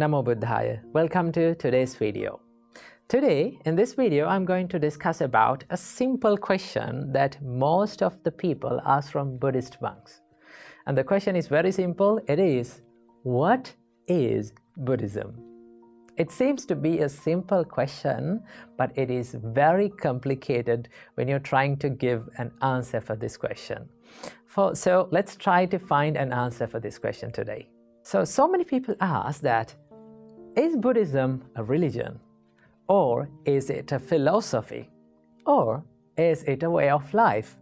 Namo Buddhaya. Welcome to today's video. Today, in this video, I'm going to discuss about a simple question that most of the people ask from Buddhist monks. And the question is very simple. It is, what is Buddhism? It seems to be a simple question, but it is very complicated when you're trying to give an answer for this question. For, so let's try to find an answer for this question today. So, so many people ask that, is Buddhism a religion? Or is it a philosophy? Or is it a way of life?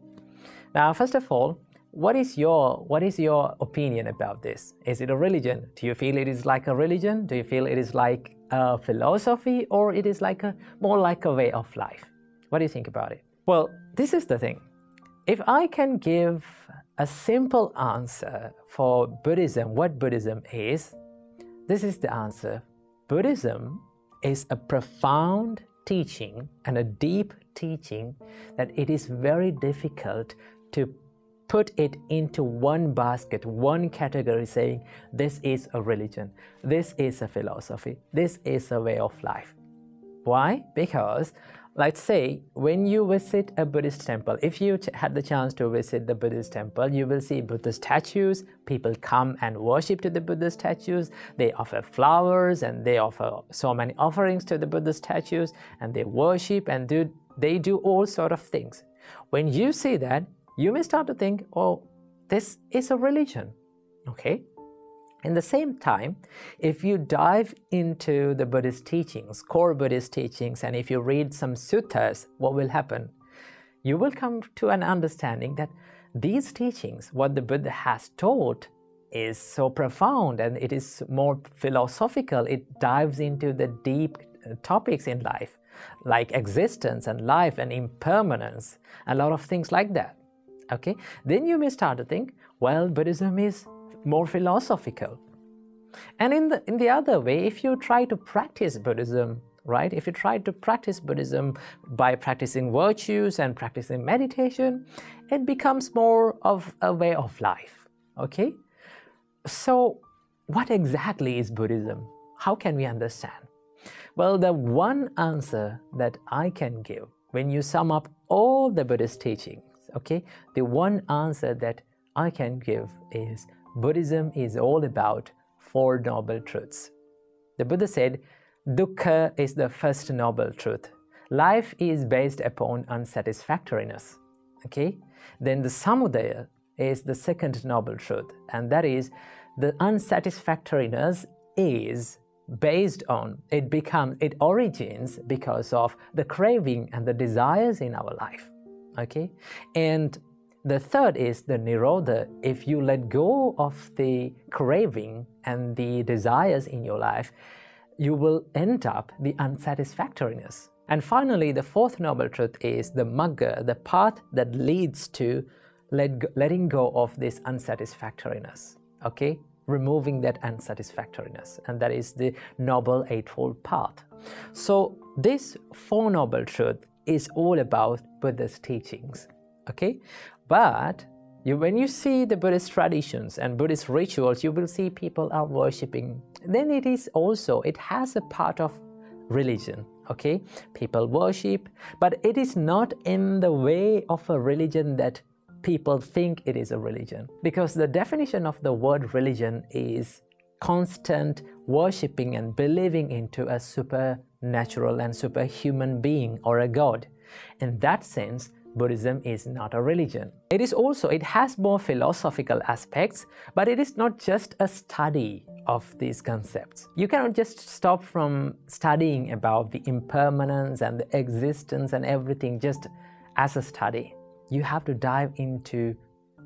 Now, first of all, what is your what is your opinion about this? Is it a religion? Do you feel it is like a religion? Do you feel it is like a philosophy or it is like a more like a way of life? What do you think about it? Well, this is the thing. If I can give a simple answer for Buddhism, what Buddhism is, this is the answer. Buddhism is a profound teaching and a deep teaching that it is very difficult to put it into one basket, one category, saying this is a religion, this is a philosophy, this is a way of life. Why? Because let's say when you visit a Buddhist temple, if you had the chance to visit the Buddhist temple, you will see Buddha statues. People come and worship to the Buddha statues. They offer flowers and they offer so many offerings to the Buddha statues and they worship and do they do all sort of things. When you see that, you may start to think, oh, this is a religion. Okay? In the same time, if you dive into the Buddhist teachings, core Buddhist teachings, and if you read some suttas, what will happen? You will come to an understanding that these teachings, what the Buddha has taught, is so profound and it is more philosophical. It dives into the deep uh, topics in life, like existence and life and impermanence, a lot of things like that. Okay, then you may start to think, well, Buddhism is more philosophical. And in the, in the other way, if you try to practice Buddhism, right, if you try to practice Buddhism by practicing virtues and practicing meditation, it becomes more of a way of life. Okay? So, what exactly is Buddhism? How can we understand? Well, the one answer that I can give when you sum up all the Buddhist teachings, okay, the one answer that I can give is Buddhism is all about Four Noble Truths. The Buddha said, Dukkha is the first noble truth. Life is based upon unsatisfactoriness. Okay? Then the Samudaya is the second noble truth, and that is the unsatisfactoriness is based on, it becomes, it origins because of the craving and the desires in our life. Okay? And the third is the Nirodha. If you let go of the craving and the desires in your life, you will end up the unsatisfactoriness. And finally, the fourth noble truth is the Magga, the path that leads to let go, letting go of this unsatisfactoriness. Okay? Removing that unsatisfactoriness. And that is the Noble Eightfold Path. So, this Four Noble Truth is all about Buddha's teachings. Okay? But you, when you see the Buddhist traditions and Buddhist rituals, you will see people are worshipping. Then it is also, it has a part of religion, okay? People worship, but it is not in the way of a religion that people think it is a religion. Because the definition of the word religion is constant worshipping and believing into a supernatural and superhuman being or a god. In that sense, Buddhism is not a religion. It is also, it has more philosophical aspects, but it is not just a study of these concepts. You cannot just stop from studying about the impermanence and the existence and everything just as a study. You have to dive into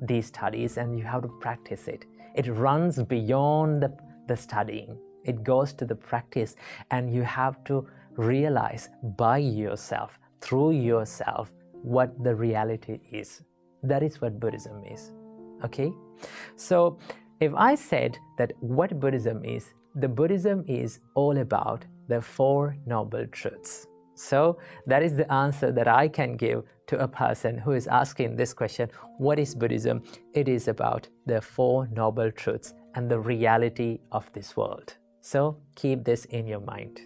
these studies and you have to practice it. It runs beyond the, the studying, it goes to the practice, and you have to realize by yourself, through yourself, what the reality is. That is what Buddhism is. Okay? So, if I said that what Buddhism is, the Buddhism is all about the Four Noble Truths. So, that is the answer that I can give to a person who is asking this question What is Buddhism? It is about the Four Noble Truths and the reality of this world. So keep this in your mind.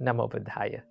Namo Buddhaya.